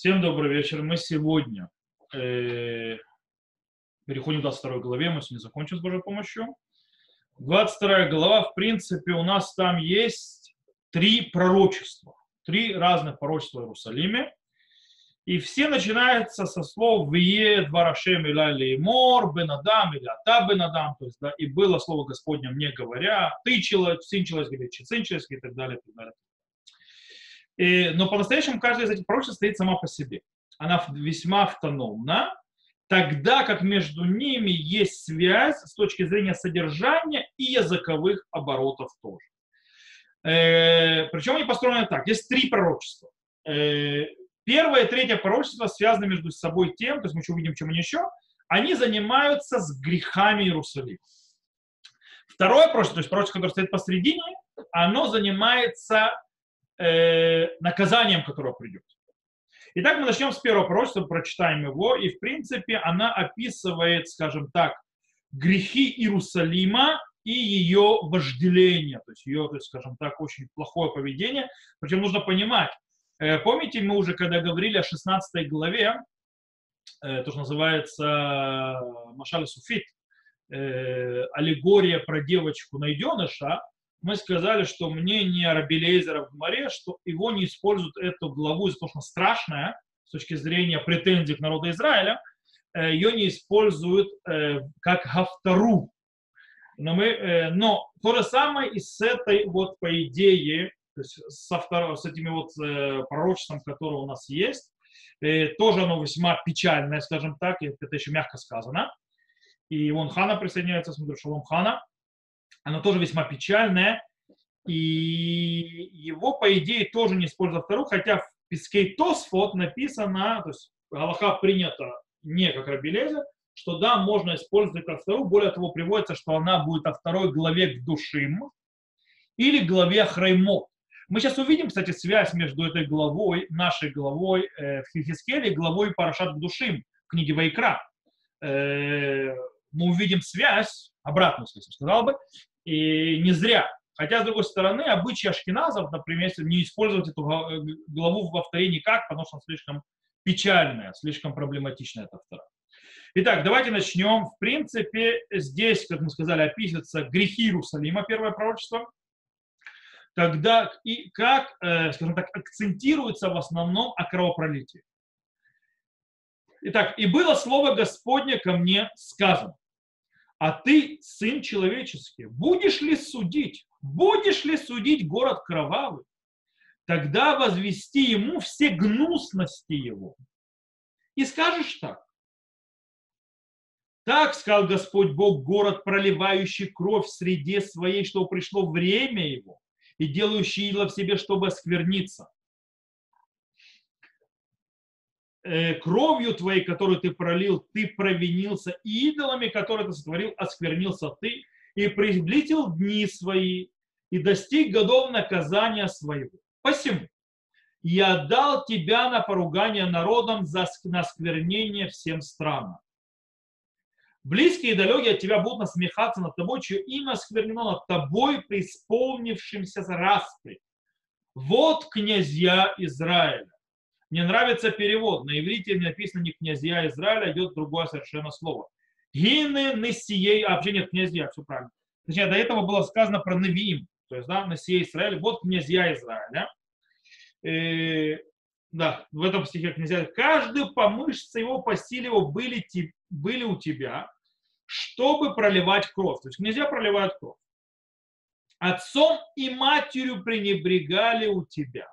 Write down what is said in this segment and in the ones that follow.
Всем добрый вечер. Мы сегодня э, переходим к 22 главе. Мы сегодня закончим с Божьей помощью. 22 глава, в принципе, у нас там есть три пророчества. Три разных пророчества в Иерусалиме. И все начинаются со слов «Вие дварашем или мор, бенадам или ата бенадам». То есть, да, и было слово Господне мне говоря, ты человек, сын человеческий, сын человеческий и так далее, и так далее. И, но по-настоящему каждая из этих пророчеств стоит сама по себе. Она весьма автономна, тогда как между ними есть связь с точки зрения содержания и языковых оборотов тоже. Э, причем они построены так. Есть три пророчества. Э, первое и третье пророчество связаны между собой тем, то есть мы еще увидим, чем они еще, они занимаются с грехами Иерусалима. Второе пророчество, то есть пророчество, которое стоит посредине, оно занимается э, наказанием, которое придет. Итак, мы начнем с первого пророчества, прочитаем его, и в принципе она описывает, скажем так, грехи Иерусалима и ее вожделение, то есть ее, то есть, скажем так, очень плохое поведение. Причем нужно понимать, э, помните, мы уже когда говорили о 16 главе, э, то, что называется Машаль Суфит, э, аллегория про девочку найденыша, мы сказали, что мнение Рабелейзера в море, что его не используют эту главу из-за того, что страшная с точки зрения претензий к народу Израиля, э, ее не используют э, как гавтору. Но, мы, э, но то же самое и с этой вот по идее, то есть со второго, с этими вот пророчеством, которое у нас есть, тоже оно весьма печальное, скажем так, это еще мягко сказано. И вон Хана присоединяется, смотрю, Шалом Хана оно тоже весьма печальное, и его, по идее, тоже не используют вторую, хотя в Пискей Тосфот написано, то есть Галаха принято не как Рабелеза, что да, можно использовать как вторую, более того, приводится, что она будет о второй главе к душим или главе Храймот. Мы сейчас увидим, кстати, связь между этой главой, нашей главой э, в Хихискеле и главой Парашат Душим, книги Вайкра. Э, мы увидим связь, обратную связь, сказал бы, и не зря. Хотя, с другой стороны, обычаи ашкеназов, например, не использовать эту главу во вторе никак, потому что она слишком печальная, слишком проблематичная эта втора. Итак, давайте начнем. В принципе, здесь, как мы сказали, описываются грехи Иерусалима, первое пророчество, когда и как, э, скажем так, акцентируется в основном о кровопролитии. Итак, и было слово Господне ко мне сказано а ты, сын человеческий, будешь ли судить, будешь ли судить город кровавый, тогда возвести ему все гнусности его. И скажешь так. Так сказал Господь Бог, город, проливающий кровь в среде своей, что пришло время его, и делающий ила в себе, чтобы оскверниться. Э, кровью твоей, которую ты пролил, ты провинился, и идолами, которые ты сотворил, осквернился ты, и приблизил дни свои, и достиг годов наказания своего. Посему я дал тебя на поругание народам за насквернение всем странам. Близкие и далекие от тебя будут насмехаться над тобой, чье имя осквернено над тобой, преисполнившимся распри. Вот князья Израиля мне нравится перевод. На иврите написано не князья Израиля, идет другое совершенно слово. Гины Несией, а вообще нет князья, все правильно. Точнее, до этого было сказано про Навиим, то есть, да, Несией Израиля, вот князья Израиля. И, да, в этом стихе князья. Каждый по мышце его, по силе его были, были у тебя, чтобы проливать кровь. То есть князья проливают кровь. Отцом и матерью пренебрегали у тебя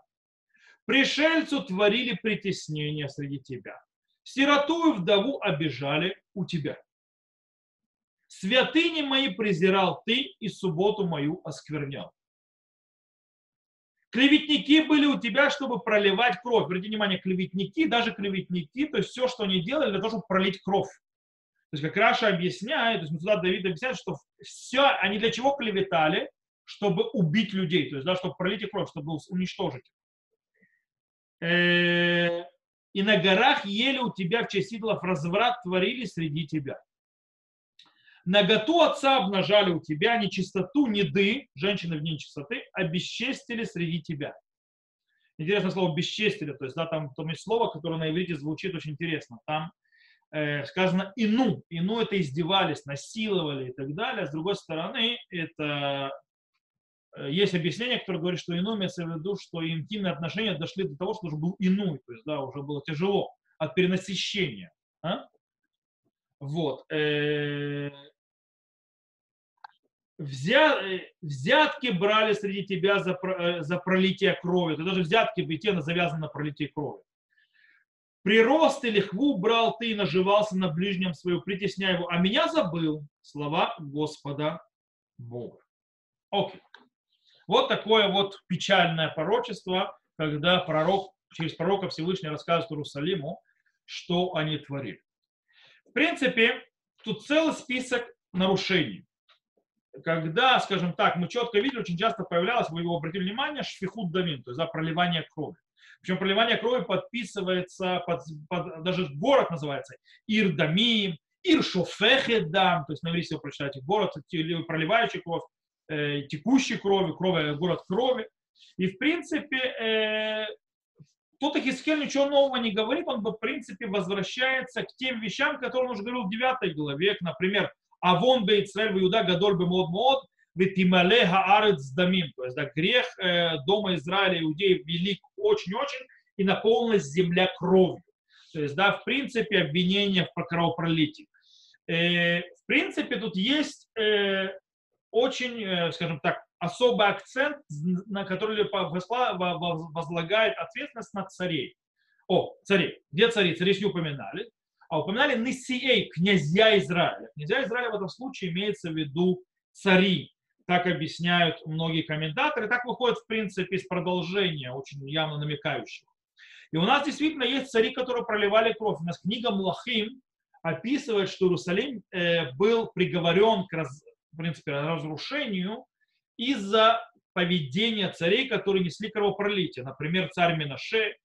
Пришельцу творили притеснение среди тебя. Сироту и вдову обижали у тебя. Святыни мои презирал ты, и субботу мою осквернял. Клеветники были у тебя, чтобы проливать кровь. Обратите внимание, клеветники, даже клеветники, то есть все, что они делали для того, чтобы пролить кровь. То есть, как Раша объясняет, то есть сюда Давид объясняет, что все, они для чего клеветали? Чтобы убить людей, то есть, да, чтобы пролить их кровь, чтобы уничтожить. Э, и на горах ели у тебя в честь идолов, разврат творили среди тебя. Наготу отца обнажали у тебя, нечистоту, неды, женщины в нечистоты, обесчестили среди тебя. интересное слово бесчестили, то есть, да, там, там есть слово, которое на иврите звучит очень интересно. Там э, сказано ину. Ину это издевались, насиловали и так далее. С другой стороны, это есть объяснение, которое говорит, что ину имеется в виду, что интимные отношения дошли до того, что уже был инуй, то есть, да, уже было тяжело от перенасыщения. А? Вот. Э, взя, э, взятки брали среди тебя за, э, за пролитие крови. Это даже взятки в Итена завязаны на пролитие крови. Прирост и лихву брал ты и наживался на ближнем свою, притесняя его. А меня забыл. Слова Господа Бога. Окей. Вот такое вот печальное пророчество, когда пророк, через пророка Всевышний рассказывает Иерусалиму, что они творили. В принципе, тут целый список нарушений когда, скажем так, мы четко видели, очень часто появлялось, вы его обратили внимание, шфихут дамин, то есть да, проливание крови. Причем проливание крови подписывается, под, под, даже город называется Ирдамим, Иршофехедам, то есть на иврите вы прочитаете город, проливающий кровь, э, текущий кровью, крови, город крови. И в принципе, э, тут Ихискель ничего нового не говорит, он в принципе возвращается к тем вещам, которые он уже говорил в 9 главе, например, Авон Бейцрель в Иуда Гадоль Бемод Мод, Ветимале Хаарец Дамим. То есть да, грех э, дома Израиля иудеев велик очень-очень и наполнилась земля кровью. То есть, да, в принципе, обвинение в кровопролитии. Э, в принципе, тут есть э, очень, э, скажем так, особый акцент, на который возлагает ответственность на царей. О, цари. Где цари? Цари не упоминали а упоминали Несией, князья Израиля. Князья Израиля в этом случае имеется в виду цари. Так объясняют многие комментаторы. Так выходит, в принципе, из продолжения, очень явно намекающего. И у нас действительно есть цари, которые проливали кровь. У нас книга Млахим описывает, что Иерусалим э, был приговорен к раз, принципе, разрушению из-за поведения царей, которые несли кровопролитие. Например, царь Минаше,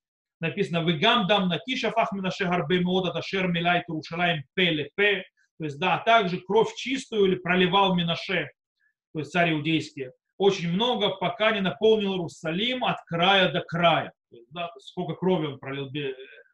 написано «Вегам дам накиша фахминаше гарбе мода ташер милай Турушалаем пеле пе». То есть, да, также кровь чистую или проливал Минаше, то есть царь иудейский, очень много, пока не наполнил Иерусалим от края до края. есть, да, сколько крови он пролил.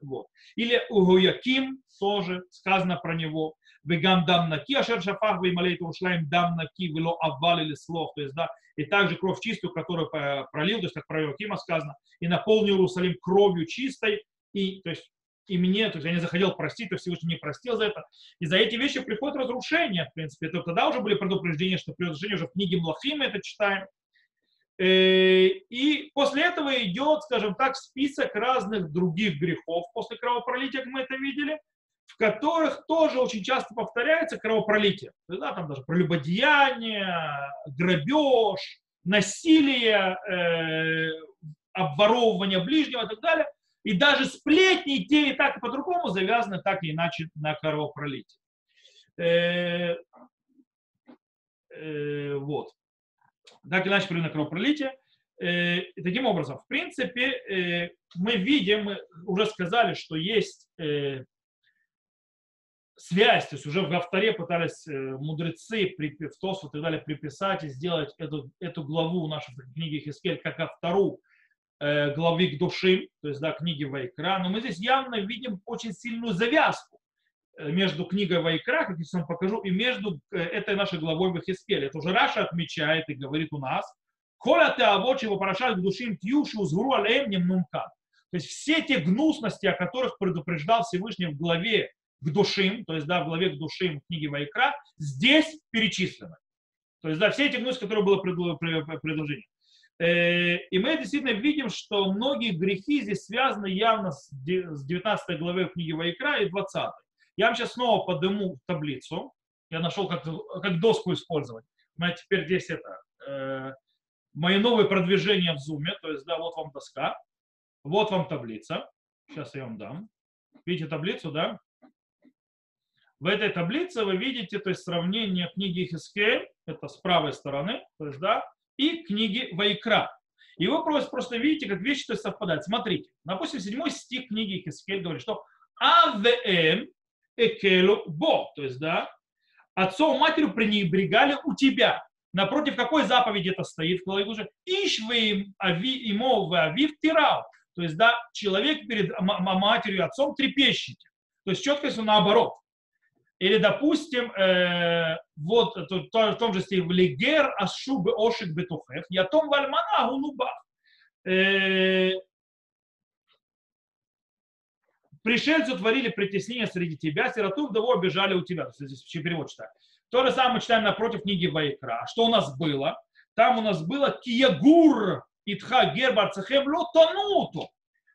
Вот. Или Угуяким тоже сказано про него. Вегам дам наки, ашер шафах веймалей Турушалаем дам наки, вело авал или слов. То есть, да, и также кровь чистую, которую пролил, то есть как про Иоакима сказано, и наполнил Иерусалим кровью чистой, и, то есть, и мне, то есть я не захотел простить, то Всевышний не простил за это. И за эти вещи приходит разрушение, в принципе. Это тогда уже были предупреждения, что предупреждение уже в книге Млахима это читаем. Э, и после этого идет, скажем так, список разных других грехов после кровопролития, как мы это видели, которых тоже очень часто повторяется кровопролитие. Да, там даже прелюбодеяние, грабеж, насилие, э, обворовывание ближнего и так далее. И даже сплетни, те и так и по-другому завязаны так или иначе на кровопролитие. Э, э, вот. Так или иначе на кровопролитие. Э, таким образом, в принципе, э, мы видим, мы уже сказали, что есть э, связь, то есть уже в авторе пытались э, мудрецы, в Тосу и так далее приписать и сделать эту, эту главу нашей книги Хискель как автору э, главы к души, то есть да, книги Вайкра. Но мы здесь явно видим очень сильную завязку э, между книгой Вайкра, как я вам покажу, и между э, этой нашей главой в Хискеле. Это уже Раша отмечает и говорит у нас, Коля ты порошать к душим тьюши узгуру алеем немнумка. То есть все те гнусности, о которых предупреждал Всевышний в главе к душим, то есть, да, в главе к душим книги Вайкра, здесь перечислены. То есть, да, все эти гнусы, которые было предложение. Э, и мы действительно видим, что многие грехи здесь связаны явно с 19 главой книги Вайкра и 20. Я вам сейчас снова подниму таблицу. Я нашел, как, как доску использовать. У меня теперь здесь это, э, мои новые продвижения в зуме. То есть, да, вот вам доска, вот вам таблица. Сейчас я вам дам. Видите таблицу, да? В этой таблице вы видите то есть, сравнение книги Хискель, это с правой стороны, то есть, да, и книги Вайкра. И вы просто, просто видите, как вещи то есть, совпадают. Смотрите, допустим, седьмой стих книги Хискель говорит, что АВМ Экелу Бо, то есть, да, отцом матерью пренебрегали у тебя. напротив какой заповеди это стоит в главе Душим? Иш вы ави, имо вы авив тирал. То есть, да, человек перед матерью, отцом трепещите. То есть четко, если наоборот. Или, допустим, э, вот в том же стиле, «Влигер ашубы ошик бетухех, ятом вальмана гунуба». Э, Пришельцы творили притеснение среди тебя, сироту вдову обижали у тебя. Здесь перевод читаю. То же самое мы читаем напротив книги Вайкра. Что у нас было? Там у нас было киягур итха гербар цехем тонуту.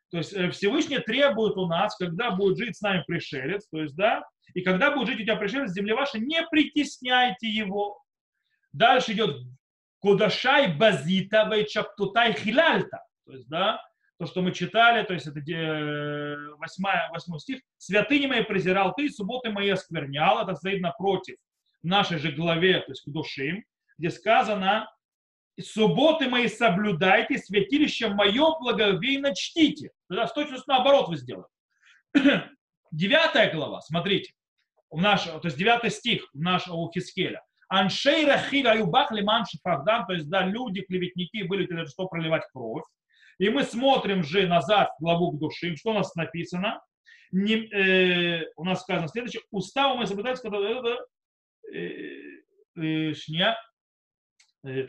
То есть э, Всевышний требует у нас, когда будет жить с нами пришелец, то есть, да, и когда будет жить у тебя пришелец в земле вашей, не притесняйте его. Дальше идет кудашай базита вейчаптутай хилальта. То есть, да, то, что мы читали, то есть это 8, 8 стих, «Святыни мои презирал ты, субботы мои осквернял». Это стоит напротив нашей же главе, то есть к душим, где сказано «Субботы мои соблюдайте, святилище мое благовейно чтите». Тогда с точностью наоборот вы сделали. Девятая глава, смотрите, у нашего, то есть девятый стих у нашего у Хискеля. Аншей рахиль аюбах лиман шифагдам, то есть да, люди, клеветники были для того, чтобы проливать кровь. И мы смотрим же назад в главу к душим, что у нас написано. Не, э, у нас сказано следующее. Уставом мы соблюдаем, когда э, э, шня, э,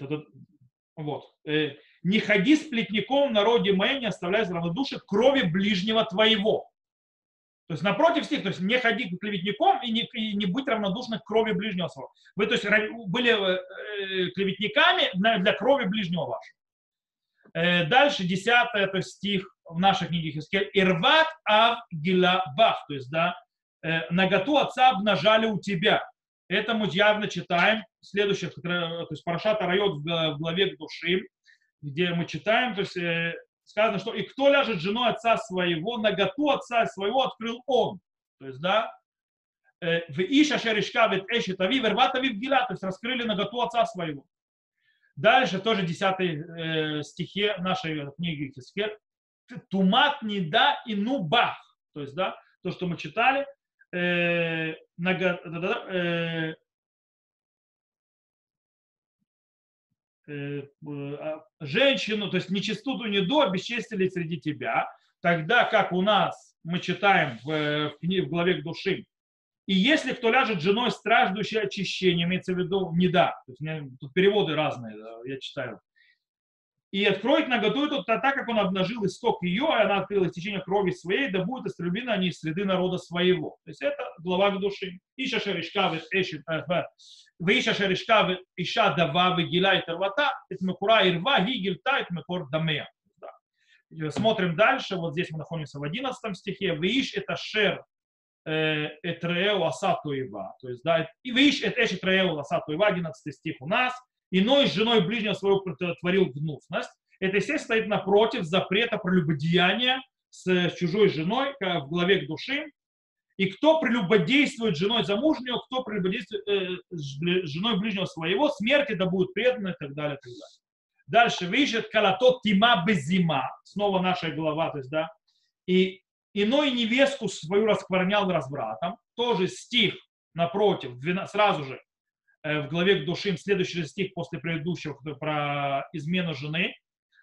вот. Э, не ходи с плетником в народе моем, не оставляй равнодушие крови ближнего твоего. То есть напротив стих, то есть не ходи к клеветником и не, и не будь равнодушным к крови ближнего своего. Вы то есть были э, клеветниками для крови ближнего вашего. Э, дальше, десятое, то есть стих в нашей книге Хискель. Ирват ав гилабах, то есть, да, э, наготу отца обнажали у тебя. Это мы явно читаем следующих, то есть Парашата Райот в главе Душим, где мы читаем, то есть э, сказано, что и кто ляжет женой отца своего, наготу отца своего открыл он. То есть, да, в Иша Шеришка вет Эшет Ави, Верват Ави Гила, то есть раскрыли наготу отца своего. Дальше тоже 10 э, стихе нашей книги Хискер. Тумат не да и ну бах. То есть, да, то, что мы читали, э, нага, да, да, э, женщину, то есть нечистоту не до, обесчестили среди тебя, тогда как у нас мы читаем в, в, в главе к души, и если кто ляжет женой, страждущей очищение, имеется в виду не да. То есть, тут переводы разные, я читаю И откроет наготу эту, так как он обнажил исток ее, и она открыла истечение крови своей, да будет истреблена они из среды народа своего. То есть это глава к душе. Иша шеришкавит эшит, ואישה шеришкавит иша дава вегила и тервата, את מקורה ערווה, היא גילתה את מקור דמיה. Смотрим дальше, вот здесь мы находимся в 11 стихе. Виш это шер Этреу Асатуева. То есть, да, и видишь, это Эш Этреу Асатуева, 11 стих у нас. Иной с женой ближнего своего творил гнусность. Это, естественно, стоит напротив запрета прелюбодеяния с чужой женой в главе к души. И кто прелюбодействует женой замужнего, кто прелюбодействует э, женой ближнего своего, смерти да будет предано и так далее. Так далее. Дальше, видишь, калатот тима безима, снова наша глава, то есть, да, и иной невестку свою раскворнял развратом. Тоже стих напротив, сразу же э, в главе к душим, следующий стих после предыдущего про измену жены.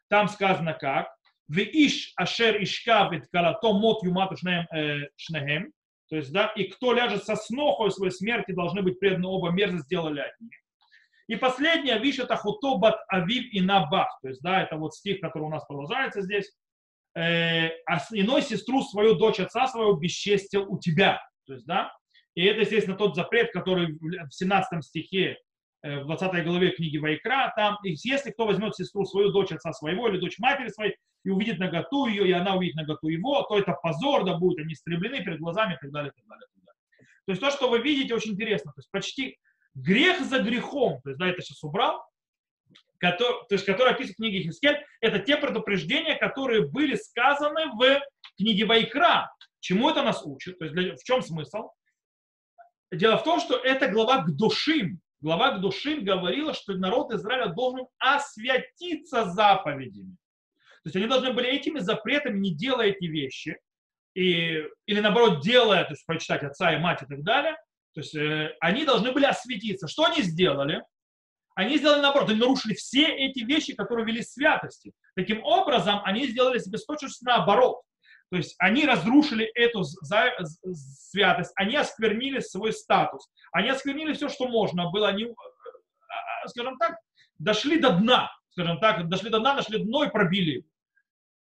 Там сказано как. В иш ашер ишкавит калато мот юмату э, шнехем. То есть, да, и кто ляжет со снохой своей смерти, должны быть преданы оба мерзость сделали от них. И последнее, виш это хутобат авив и набах. То есть, да, это вот стих, который у нас продолжается здесь э, а иной сестру свою, дочь отца своего бесчестил у тебя. То есть, да, и это, естественно, тот запрет, который в 17 стихе, э, в 20 главе книги Вайкра, там, если кто возьмет сестру свою, дочь отца своего или дочь матери своей, и увидит наготу ее, и она увидит наготу его, то это позор, да будут они истреблены перед глазами и так далее, и так далее, и так далее. То есть то, что вы видите, очень интересно. То есть почти грех за грехом, то есть, да, это сейчас убрал, который, то есть, который описан в книге Хискель, это те предупреждения, которые были сказаны в книге Вайкра. Чему это нас учит? То есть для, в чем смысл? Дело в том, что это глава к душим. Глава к душим говорила, что народ Израиля должен освятиться заповедями. То есть они должны были этими запретами, не делая эти вещи, и, или наоборот делая, то есть почитать отца и мать и так далее, то есть э, они должны были осветиться. Что они сделали? Они сделали наоборот, они нарушили все эти вещи, которые вели святости. Таким образом, они сделали себе точность наоборот. То есть они разрушили эту святость, они осквернили свой статус, они осквернили все, что можно было, они, э, э, скажем так, дошли до дна, скажем так, дошли до дна, нашли дно и пробили.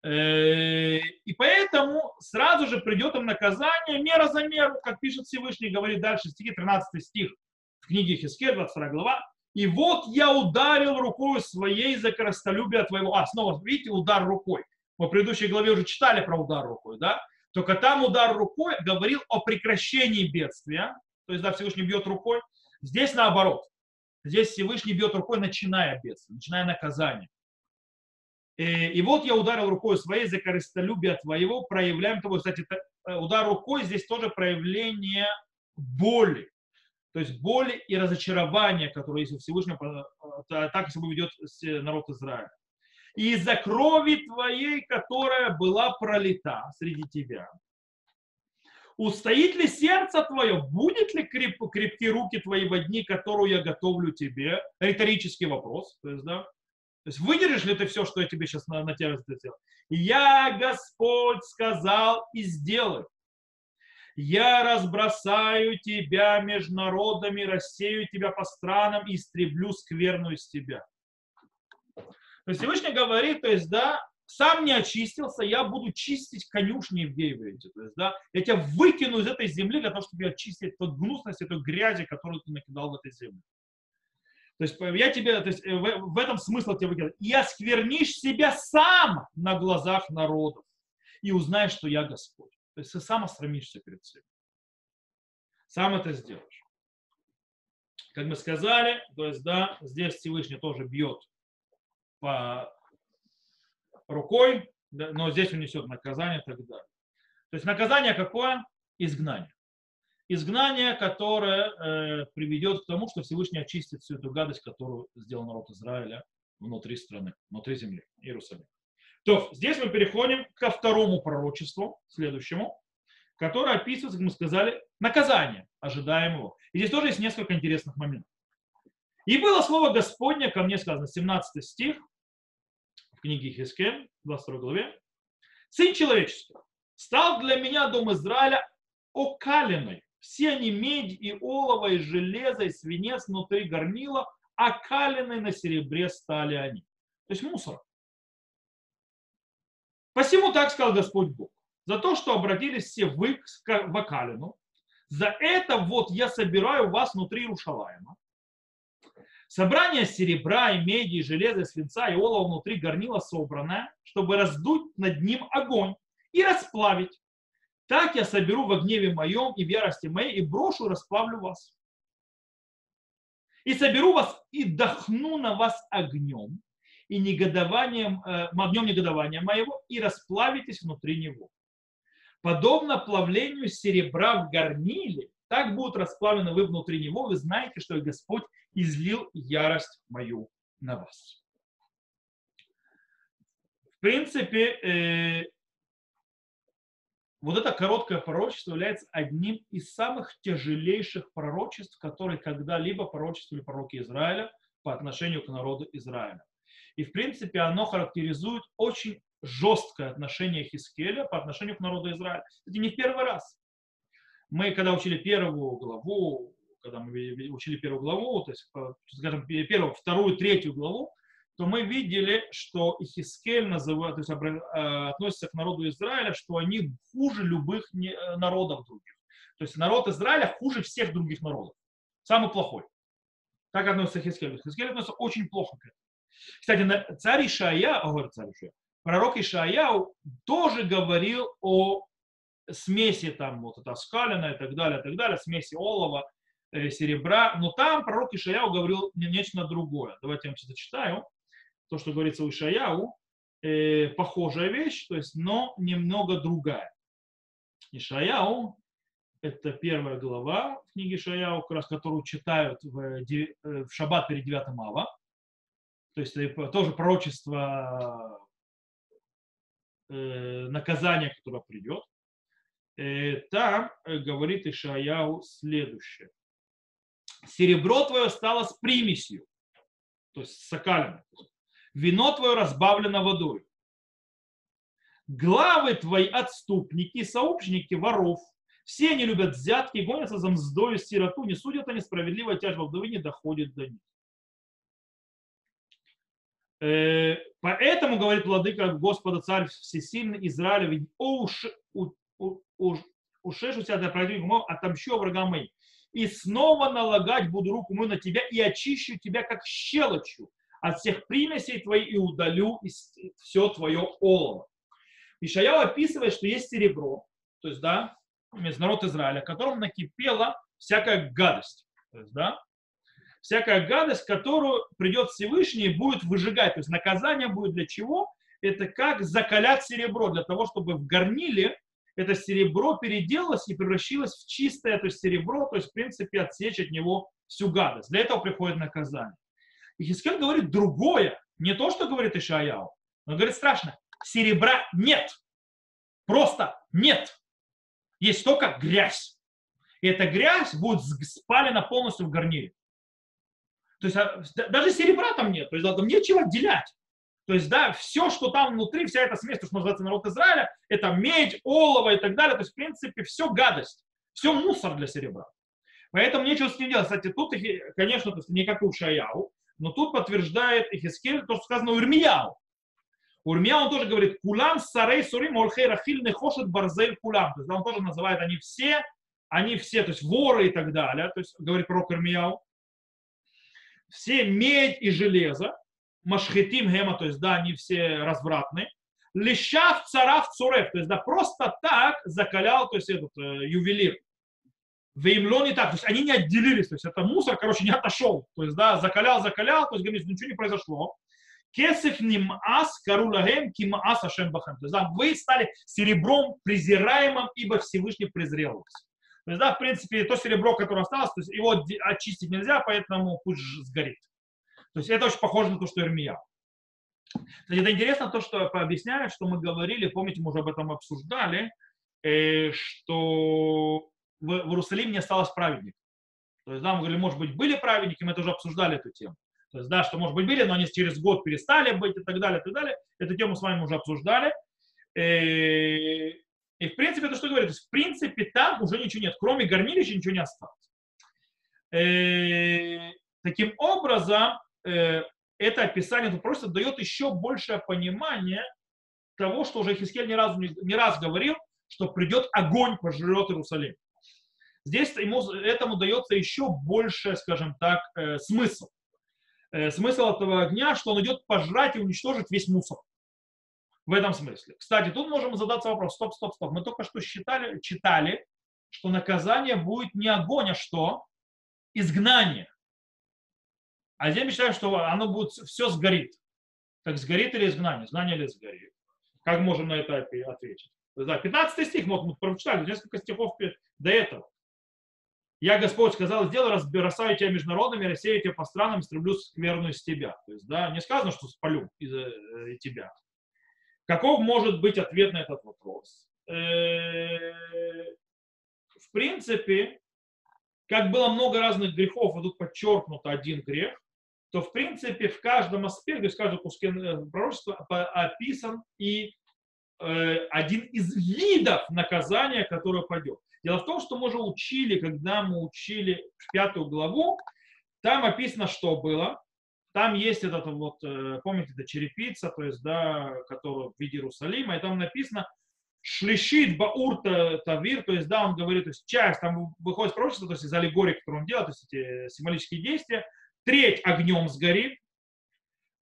Э, и поэтому сразу же придет им наказание мера за меру, как пишет Всевышний, говорит дальше, стихи 13 стих в книге Хискель, 22 глава. И вот я ударил рукой своей за коростолюбие твоего. А, снова, видите, удар рукой. Мы в предыдущей главе уже читали про удар рукой, да? Только там удар рукой говорил о прекращении бедствия. То есть, да, Всевышний бьет рукой. Здесь наоборот. Здесь Всевышний бьет рукой, начиная бедствие, начиная наказание. И, э, и вот я ударил рукой своей за корыстолюбие твоего, проявляем того. Кстати, э, удар рукой здесь тоже проявление боли. То есть боли и разочарования, которые есть у Всевышнего, э, так себя ведет народ Израиля и из-за крови твоей, которая была пролита среди тебя. Устоит ли сердце твое, будет ли креп, крепки руки твои в дни, которую я готовлю тебе? Риторический вопрос. То есть, да, то есть выдержишь ли ты все, что я тебе сейчас на, на тебя сделал? Я, Господь, сказал и сделаю. Я разбросаю тебя между народами, рассею тебя по странам и истреблю скверную из тебя. То есть Всевышний говорит, то есть, да, сам не очистился, я буду чистить конюшни в Гейврите. То есть, да, я тебя выкину из этой земли для того, чтобы очистить тот гнусность, эту грязи, которую ты накидал в этой земле. То есть я тебе, то есть в, в этом смысл тебе выкидываю. И осквернишь себя сам на глазах народов и узнаешь, что я Господь. То есть ты сам осрамишься перед всем. Сам это сделаешь. Как мы сказали, то есть, да, здесь Всевышний тоже бьет рукой, но здесь он несет наказание и так далее. То есть наказание какое? Изгнание. Изгнание, которое э, приведет к тому, что Всевышний очистит всю эту гадость, которую сделал народ Израиля внутри страны, внутри земли, Иерусалима. То здесь мы переходим ко второму пророчеству, следующему, которое описывается, как мы сказали, наказание ожидаемого. И здесь тоже есть несколько интересных моментов. И было слово Господне ко мне сказано, 17 стих в книге Хискель, 22 главе. Сын человеческий, стал для меня дом Израиля окаленной. Все они медь и олово, и железо, и свинец внутри горнила, окаленной на серебре стали они. То есть мусор. Посему так сказал Господь Бог. За то, что обратились все вы в окалину, за это вот я собираю вас внутри Рушалаема, Собрание серебра и меди, и железа, и свинца и олова внутри горнила собранное, чтобы раздуть над ним огонь и расплавить. Так я соберу в гневе моем и в ярости моей и брошу, расплавлю вас. И соберу вас и дохну на вас огнем и негодованием, э, огнем негодования моего и расплавитесь внутри него. Подобно плавлению серебра в горниле, так будут расплавлены вы внутри него, вы знаете, что Господь излил ярость мою на вас. В принципе, э, вот это короткое пророчество является одним из самых тяжелейших пророчеств, которые когда-либо пророчествовали пророки Израиля по отношению к народу Израиля. И, в принципе, оно характеризует очень жесткое отношение Хискеля по отношению к народу Израиля. Это не в первый раз. Мы, когда учили первую главу когда мы учили первую главу, то есть, скажем, первую, вторую, третью главу, то мы видели, что Ихискель называет, то есть, э, относится к народу Израиля, что они хуже любых э, народов других. То есть народ Израиля хуже всех других народов. Самый плохой. Так относится Хискель. Хискель относится очень плохо к этому. Кстати, царь Ишая, говорит царь Ишая, пророк Ишаяу тоже говорил о смеси там вот это скалина и так далее, и так далее, смеси олова Э, серебра, но там пророк Ишаяу говорил нечто другое. Давайте я вам зачитаю. То, что говорится у Ишаяу, э, похожая вещь, то есть, но немного другая. Ишаяу, это первая глава в книге Ишаяу, как раз, которую читают в, э, в шаббат перед 9 ава. То есть тоже пророчество наказания, которое придет. Там говорит Ишаяу следующее серебро твое стало с примесью. то есть сокалено. Вино твое разбавлено водой. Главы твои отступники, сообщники воров, все они любят взятки, гонятся за мздою сироту, не судят они справедливо, тяжба вдовы не доходит до них. Э, поэтому, говорит владыка Господа Царь Всесильный Израилев, ушешу себя для противника, отомщу врагам моим. И снова налагать буду руку мою на тебя и очищу тебя, как щелочью от всех примесей твоих и удалю все твое олово. Ишаял описывает, что есть серебро, то есть, да, народ Израиля, в котором накипела всякая гадость. То есть, да, всякая гадость, которую придет Всевышний и будет выжигать. То есть наказание будет для чего? Это как закалять серебро, для того, чтобы в горниле это серебро переделалось и превратилось в чистое то есть серебро, то есть в принципе отсечь от него всю гадость. Для этого приходит наказание. И Хискель говорит другое, не то, что говорит Ишаяу, но говорит страшно, серебра нет. Просто нет. Есть только грязь. И эта грязь будет спалена полностью в гарнире. То есть а, даже серебра там нет, то есть там нечего отделять. То есть, да, все, что там внутри, вся эта смесь, то, что называется народ Израиля, это медь, олово и так далее. То есть, в принципе, все гадость, все мусор для серебра. Поэтому нечего с ним делать. Кстати, тут, конечно, то есть не как у Шаяу, но тут подтверждает Ихискель то, что сказано у Ирмияу. У Ирмияу он тоже говорит, кулам сарей сурим олхей рахиль нехошет барзель кулам. То есть, он тоже называет, они все, они все, то есть воры и так далее. То есть, говорит пророк Ирмияу все медь и железо, машхетим гема, то есть, да, они все развратные, лещав царав цурев, то есть, да, просто так закалял, то есть, этот э, ювелир. Веймло не так, то есть, они не отделились, то есть, это мусор, короче, не отошел, то есть, да, закалял, закалял, то есть, говорит, ничего не произошло. Кесef нимас карулагем кимаас ашем бахем. То есть, да, вы стали серебром презираемым, ибо Всевышний презрел вас. То есть, да, в принципе, то серебро, которое осталось, то есть его очистить нельзя, поэтому пусть сгорит. То есть это очень похоже на то, что Ирмия. Кстати, это интересно то, что объясняет, что мы говорили, помните, мы уже об этом обсуждали, э, что в, Иерусалиме не осталось праведников. То есть, да, мы говорили, может быть, были праведники, мы тоже обсуждали эту тему. То есть, да, что, может быть, были, но они через год перестали быть и так далее, и так далее. Эту тему с вами уже обсуждали. Э, и в принципе, это что говорит? То есть, в принципе, там уже ничего нет. Кроме горнилища ничего не осталось. Э, таким образом, это описание тут просто дает еще большее понимание того, что уже Хискель не раз, не раз говорил, что придет огонь, пожрет Иерусалим. Здесь ему, этому дается еще больше, скажем так, э, смысл. Э, смысл этого огня, что он идет пожрать и уничтожить весь мусор в этом смысле. Кстати, тут можем задаться вопрос, стоп, стоп, стоп. Мы только что считали, читали, что наказание будет не огонь, а что? Изгнание. А мы считаем, что оно будет, все сгорит. Так сгорит или изгнание? Изгнание или сгорит? Как можем на это ответить? Да, 15 стих, вот мы прочитали, несколько стихов до этого. Я, Господь, сказал, сделай, разбросаю тебя между народами, рассею тебя по странам, истреблю скверную с тебя. То есть, да, не сказано, что спалю из э, тебя. Каков может быть ответ на этот вопрос? Э, в принципе, как было много разных грехов, а тут подчеркнуто один грех, то в принципе в каждом аспекте, в каждом куске э, пророчества описан и э, один из видов наказания, которое пойдет. Дело в том, что мы же учили, когда мы учили пятую главу, там описано, что было, там есть этот вот, э, помните, это черепица, то есть, да, которая в виде Иерусалима, и там написано шлишит баур тавир, то есть, да, он говорит, то есть, часть, там выходит пророчество, то есть, из аллегории, которую он делает, то есть, эти символические действия, треть огнем сгорит,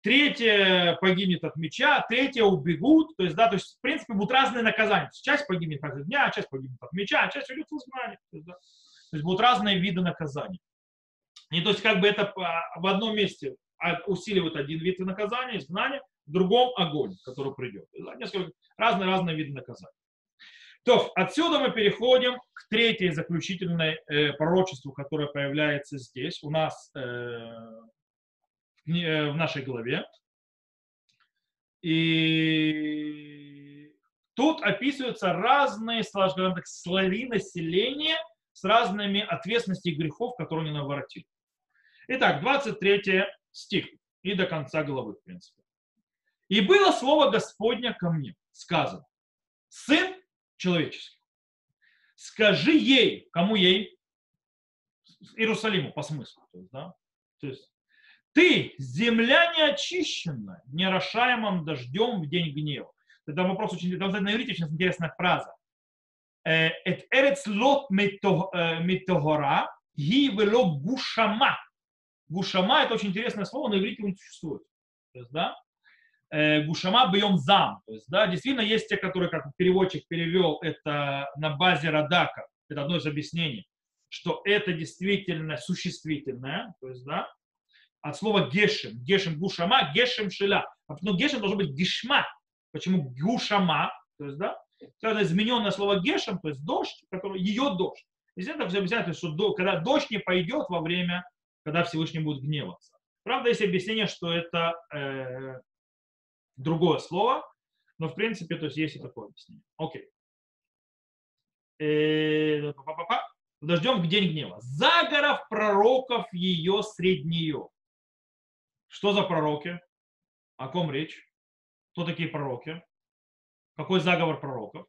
третья погибнет от меча, третья убегут, то есть, да, то есть, в принципе, будут разные наказания. Часть погибнет от огня, часть погибнет от меча, а часть уйдет в изгнание. То есть, да, то есть будут разные виды наказаний. И то есть, как бы это в одном месте усиливает один вид наказания, изгнание, в другом огонь, который придет. Несколько разные-разные виды наказания. То, отсюда мы переходим к третьей заключительной э, пророчеству, которое появляется здесь, у нас э, в, э, нашей главе. И тут описываются разные, так, слои населения с разными ответственностями грехов, которые они наворотили. Итак, 23 стих. и до конца главы, в принципе. И было слово Господня ко мне, сказано, сын человеческий, скажи ей, кому ей? Иерусалиму, по смыслу. То есть, да? то есть ты, земля неочищенная, нерошаемым дождем в день гнева. Это вопрос очень, там, на иврите очень интересная фраза. Э, Эт эрец лот метогора ги вело гушама. Гушама это очень интересное слово, на иврите не существует. То есть, да, э, гушама бьем зам. То есть, да, действительно есть те, которые, как переводчик перевел, это на базе Радака, это одно из объяснений, что это действительно существительное, то есть, да, от слова гешем, гешем гушама, гешем шеля. А Но гешем должно быть гешма. Почему гушама? То есть, да, это измененное слово гешем, то есть дождь, который, ее дождь. Здесь это все объясняет, что до, когда дождь не пойдет во время, когда Всевышний будет гневаться. Правда, есть объяснение, что это э, другое слово, но в принципе, то есть есть и такое объяснение. Окей. Э, Дождем в день гнева. Загоров пророков ее среднее. Что за пророки? О ком речь? Кто такие пророки? Какой заговор пророков?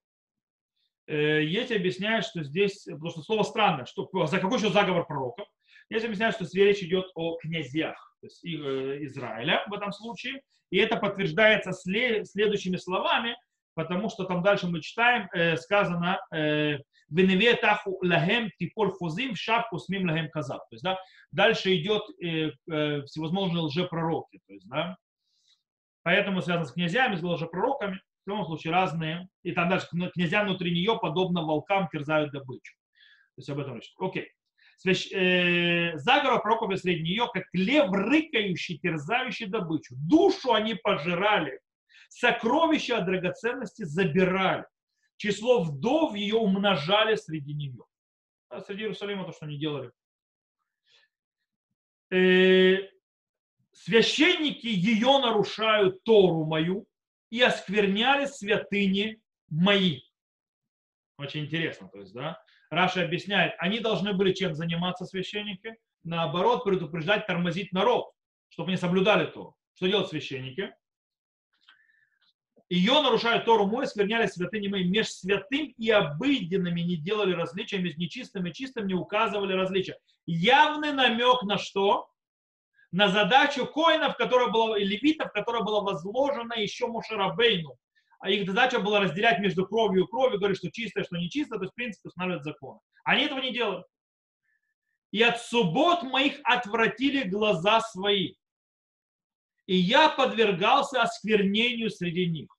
Э, есть объясняют, что здесь, потому что слово странное, что, за какой еще заговор пророков? Есть объясняют, что здесь речь идет о князьях то есть, э, Израиля в этом случае. И это подтверждается следующими словами, потому что там дальше мы читаем, э, сказано, Веневе таху лагем типор фузим шапку смим лагем казав. То есть, да, дальше идет э, э, всевозможные лжепророки. То есть, да, поэтому связано с князьями, с лжепророками, в любом случае разные. И там дальше князья внутри нее, подобно волкам, терзают добычу. То есть об этом речь. Окей. Свящ... Э, заговор пророков среди нее, как лев рыкающий, терзающий добычу. Душу они пожирали, сокровища от драгоценности забирали число вдов ее умножали среди нее. А среди Иерусалима то, что они делали. Э, священники ее нарушают Тору мою и оскверняли святыни мои. Очень интересно, то есть, да. Раша объясняет, они должны были чем заниматься священники? Наоборот, предупреждать, тормозить народ, чтобы они соблюдали то. Что делают священники? Ее нарушают Тору мой, скверняли святыни мои, меж святым и обыденными не делали различия, между нечистым и чистым не указывали различия. Явный намек на что? На задачу коинов, которая была, левитов, которая была возложена еще Мушарабейну. А их задача была разделять между кровью и кровью, говорить, что чистое, что нечистое, то есть, в принципе, устанавливать закон. Они этого не делают. И от суббот моих отвратили глаза свои. И я подвергался осквернению среди них.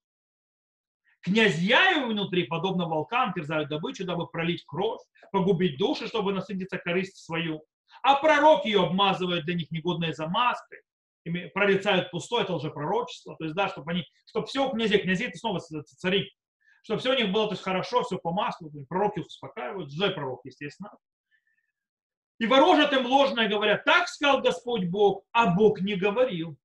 Князья его внутри, подобно волкам, терзают добычу, дабы пролить кровь, погубить души, чтобы насытиться корысть свою. А пророк ее обмазывает для них негодной замазкой, прорицают пустое, это уже пророчество. То есть, да, чтобы они, чтобы все у князей, князей это снова цари, чтобы все у них было то есть, хорошо, все по маслу, пророки их успокаивают, злой пророк, естественно. И ворожат им ложное, говорят, так сказал Господь Бог, а Бог не говорил.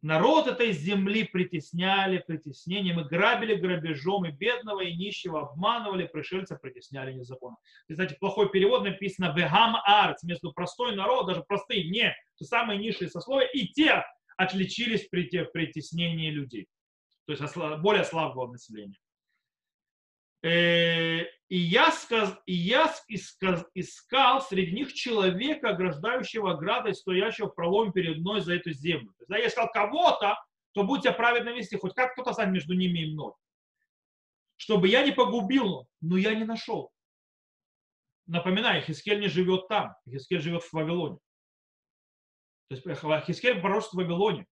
Народ этой земли притесняли притеснением, и грабили грабежом, и бедного, и нищего обманывали, пришельца притесняли незаконно. Кстати, плохой перевод написано «вегам арц», между простой народ, даже простые, не, то самые низшие сословия, и те отличились при притеснении людей. То есть более слабого населения. Э, и я, сказ, и я исказ, искал среди них человека, ограждающего оградой, стоящего в проломе перед мной за эту землю. То есть, да, я искал кого-то, кто будет тебя праведно вести, хоть как кто-то станет между ними и мной. Чтобы я не погубил, но я не нашел. Напоминаю, Хискель не живет там, Хискель живет в Вавилоне. То есть Хискель пророчество в Вавилоне.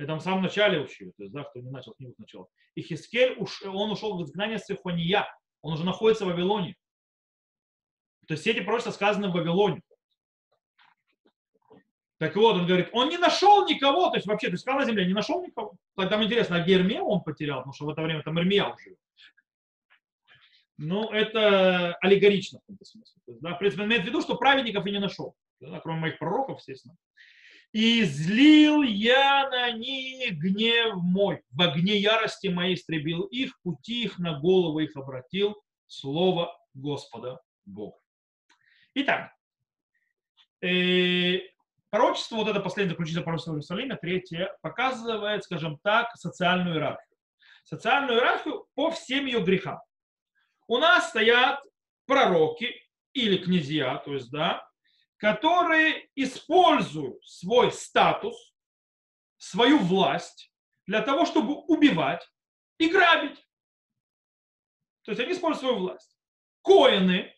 Это в самом начале учили, то есть, да, кто не начал книгу сначала. И Хискель, он ушел в изгнание с Сихония, он уже находится в Вавилоне. То есть все эти пророчества сказаны в Вавилоне. Так вот, он говорит, он не нашел никого, то есть вообще, то есть сказал на земле, не нашел никого. Тогда интересно, а Герме он потерял, потому что в это время там Ирмия уже. Ну, это аллегорично в каком-то смысле. да, в принципе, имеет в виду, что праведников и не нашел. Да, кроме моих пророков, естественно. И злил я на них гнев мой. В огне ярости моей истребил их, пути их на голову их обратил. Слово Господа Бога. Итак, э, пророчество, вот это последнее заключительное пророчество в Иерусалиме, третье, показывает, скажем так, социальную иерархию. Социальную иерархию по всем ее грехам. У нас стоят пророки или князья, то есть, да, которые используют свой статус, свою власть для того, чтобы убивать и грабить. То есть они используют свою власть. Коины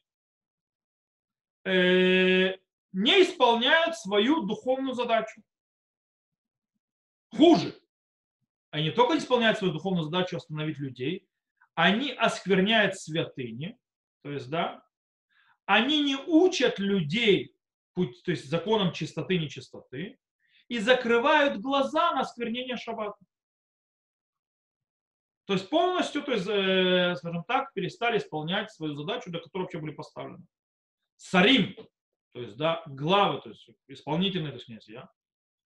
э, не исполняют свою духовную задачу. Хуже. Они не только исполняют свою духовную задачу остановить людей, они оскверняют святыни, то есть, да, они не учат людей путь, то есть законам чистоты, нечистоты, и закрывают глаза на осквернение шаббата. То есть полностью, то есть, э, скажем так, перестали исполнять свою задачу, для которой вообще были поставлены. Сарим, то есть, да, главы, то есть исполнительные, то есть князья.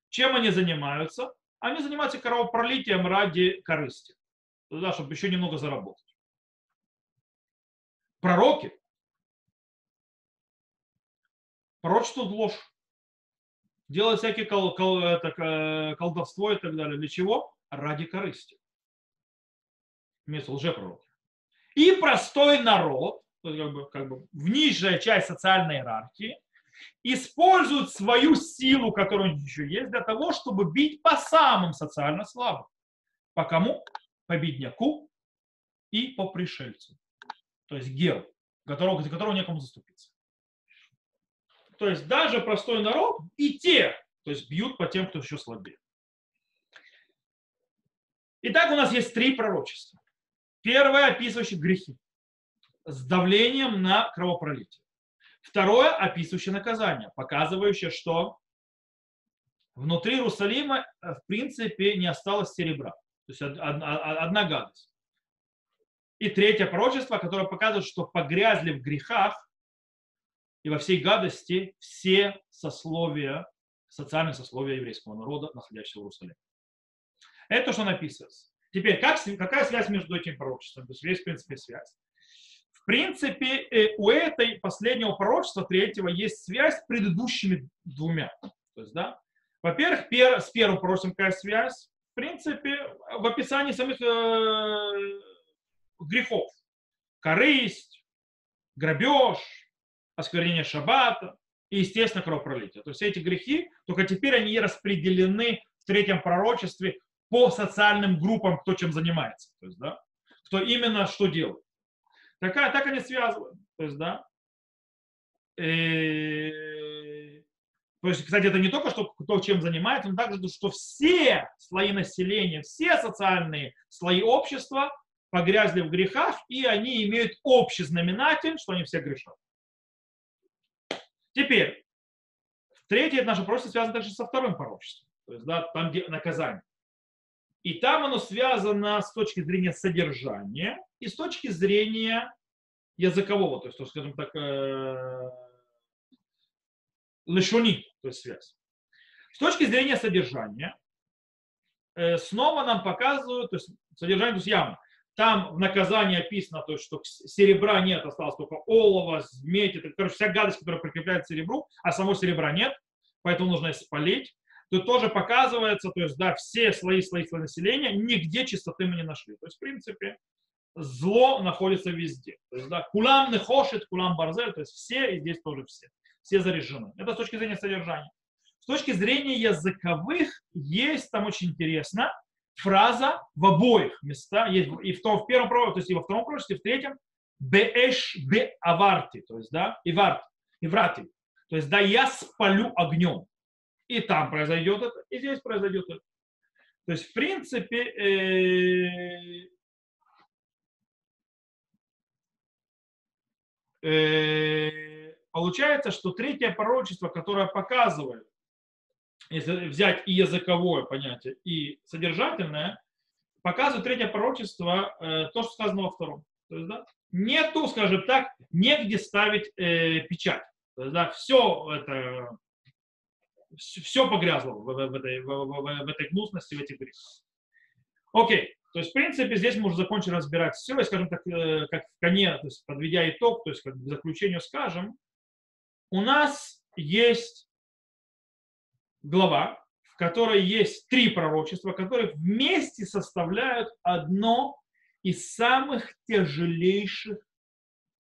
Чем они занимаются? Они занимаются кровопролитием ради корысти, да, чтобы еще немного заработать. Пророки пророчествуют ложь, делают всякие кол, кол, это, колдовство и так далее. Для чего? Ради корысти. Имеется лжепророки. И простой народ, как бы, как бы в нижняя часть социальной иерархии, используют свою силу, которую у них еще есть, для того, чтобы бить по самым социально слабым. По кому? По бедняку и по пришельцу. То есть гел, которого, за которого некому заступиться. То есть даже простой народ и те, то есть бьют по тем, кто еще слабее. Итак, у нас есть три пророчества. Первое, описывающее грехи с давлением на кровопролитие. Второе, описывающее наказание, показывающее, что внутри Иерусалима э, в принципе не осталось серебра. То есть одна гадость. И третье пророчество, которое показывает, что погрязли в грехах и во всей гадости все сословия, социальные сословия еврейского народа, находящегося в Иерусалиме. Это то, что написано. Теперь, как, какая связь между этими пророчествами? То есть есть, в принципе, связь. В принципе, э, у этой последнего пророчества, третьего, есть связь с предыдущими двумя. То есть, да, во-первых, пер, с первым пророчеством какая связь? В принципе, в описании самих э, грехов. Корысть, грабеж, осквернение шаббата и, естественно, кровопролитие. То есть эти грехи, только теперь они распределены в третьем пророчестве по социальным группам, кто чем занимается. То есть, да, кто именно что делает. Такая, так они связывают. То есть, да. И, э, то есть, кстати, это не только, что кто чем занимается, но также, что все слои населения, все социальные слои общества погрязли в грехах, и они имеют общий знаменатель, что они все грешат. Теперь, третье наше пророчество связано также со вторым пророчеством, то есть да, там, где наказание. И там оно связано с точки зрения содержания и с точки зрения языкового, то есть, скажем так, э, лишуни, то есть связь. С точки зрения содержания, э, снова нам показывают, то есть содержание, то есть явно, там в наказании описано, то, что серебра нет, осталось только олово, медь, это, короче, вся гадость, которая прикрепляется к серебру, а самого серебра нет, поэтому нужно спалить. Тут тоже показывается, то есть, да, все слои, слои, слои населения, нигде чистоты мы не нашли. То есть, в принципе, зло находится везде. То есть, да, кулам не хошит, кулам барзель, то есть все, и здесь тоже все. Все заряжены. Это с точки зрения содержания. С точки зрения языковых есть там очень интересно, фраза в обоих местах, есть и в, том, в первом пророке, то есть и во втором пророке, и в третьем, беэш бе аварти, то есть, да, и варт, и врати, то есть, да, я спалю огнем. И там произойдет это, и здесь произойдет это. То есть, в принципе, э, э, получается, что третье пророчество, которое показывает, если взять и языковое понятие, и содержательное, показывает третье пророчество э, то, что сказано во втором. То есть, да, нету, скажем так, негде ставить э, печать. То есть, да, все это, все погрязло в, в, в, этой, в, в, в этой гнусности, в этих грехах. Окей, то есть, в принципе, здесь мы уже закончили разбирать все, и, скажем так, э, как в коне, то есть, подведя итог, то есть, как к заключению скажем, у нас есть глава, в которой есть три пророчества, которые вместе составляют одно из самых тяжелейших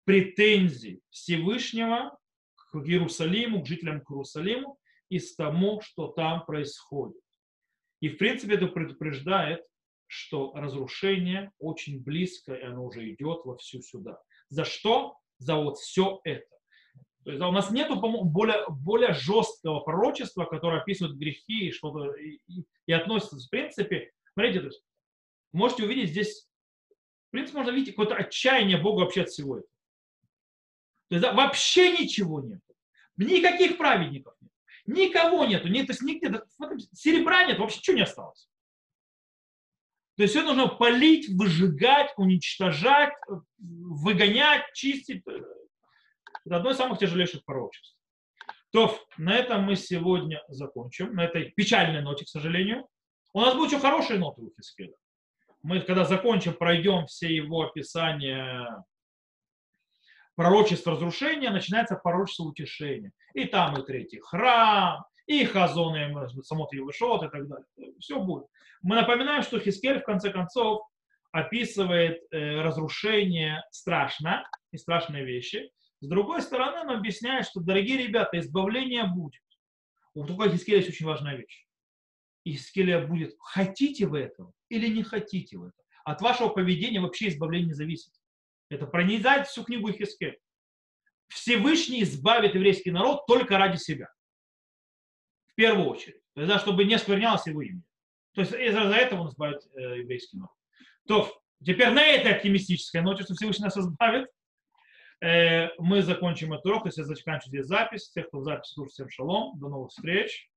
претензий Всевышнего к Иерусалиму, к жителям к Иерусалиму из того, что там происходит. И, в принципе, это предупреждает, что разрушение очень близко, и оно уже идет во всю сюда. За что? За вот все это. То есть, у нас нет более, более жесткого пророчества, которое описывает грехи и что-то и, и относится. В принципе, смотрите, то есть, можете увидеть здесь, в принципе, можно видеть какое-то отчаяние Бога вообще от всего этого. То есть да, вообще ничего нет. Никаких праведников нет. Никого нету. Нет, то есть нигде, серебра нет, вообще ничего не осталось. То есть все нужно полить, выжигать, уничтожать, выгонять, чистить. Это одно из самых тяжелейших пророчеств. То на этом мы сегодня закончим. На этой печальной ноте, к сожалению. У нас будет еще хорошие ноты у Хискеля. Мы, когда закончим, пройдем все его описания пророчество разрушения, начинается пророчество утешения. И там и третий храм, и хазон, и самот Евышот, и так далее. Все будет. Мы напоминаем, что Хискель, в конце концов, описывает э, разрушение страшно и страшные вещи. С другой стороны, он объясняет, что, дорогие ребята, избавление будет. У такой Хискеля есть очень важная вещь. Хискеля будет, хотите вы этого или не хотите вы этого. От вашего поведения вообще избавление зависит. Это пронизает всю книгу Хискель. Всевышний избавит еврейский народ только ради себя. В первую очередь. То есть, да, чтобы не сквернялось его имя. То есть из-за этого он избавит э, еврейский народ. То теперь на этой оптимистической ноте, что Всевышний нас избавит, мы закончим этот урок. То есть запись. Тех, кто в записи, слушайте всем шалом. До новых встреч.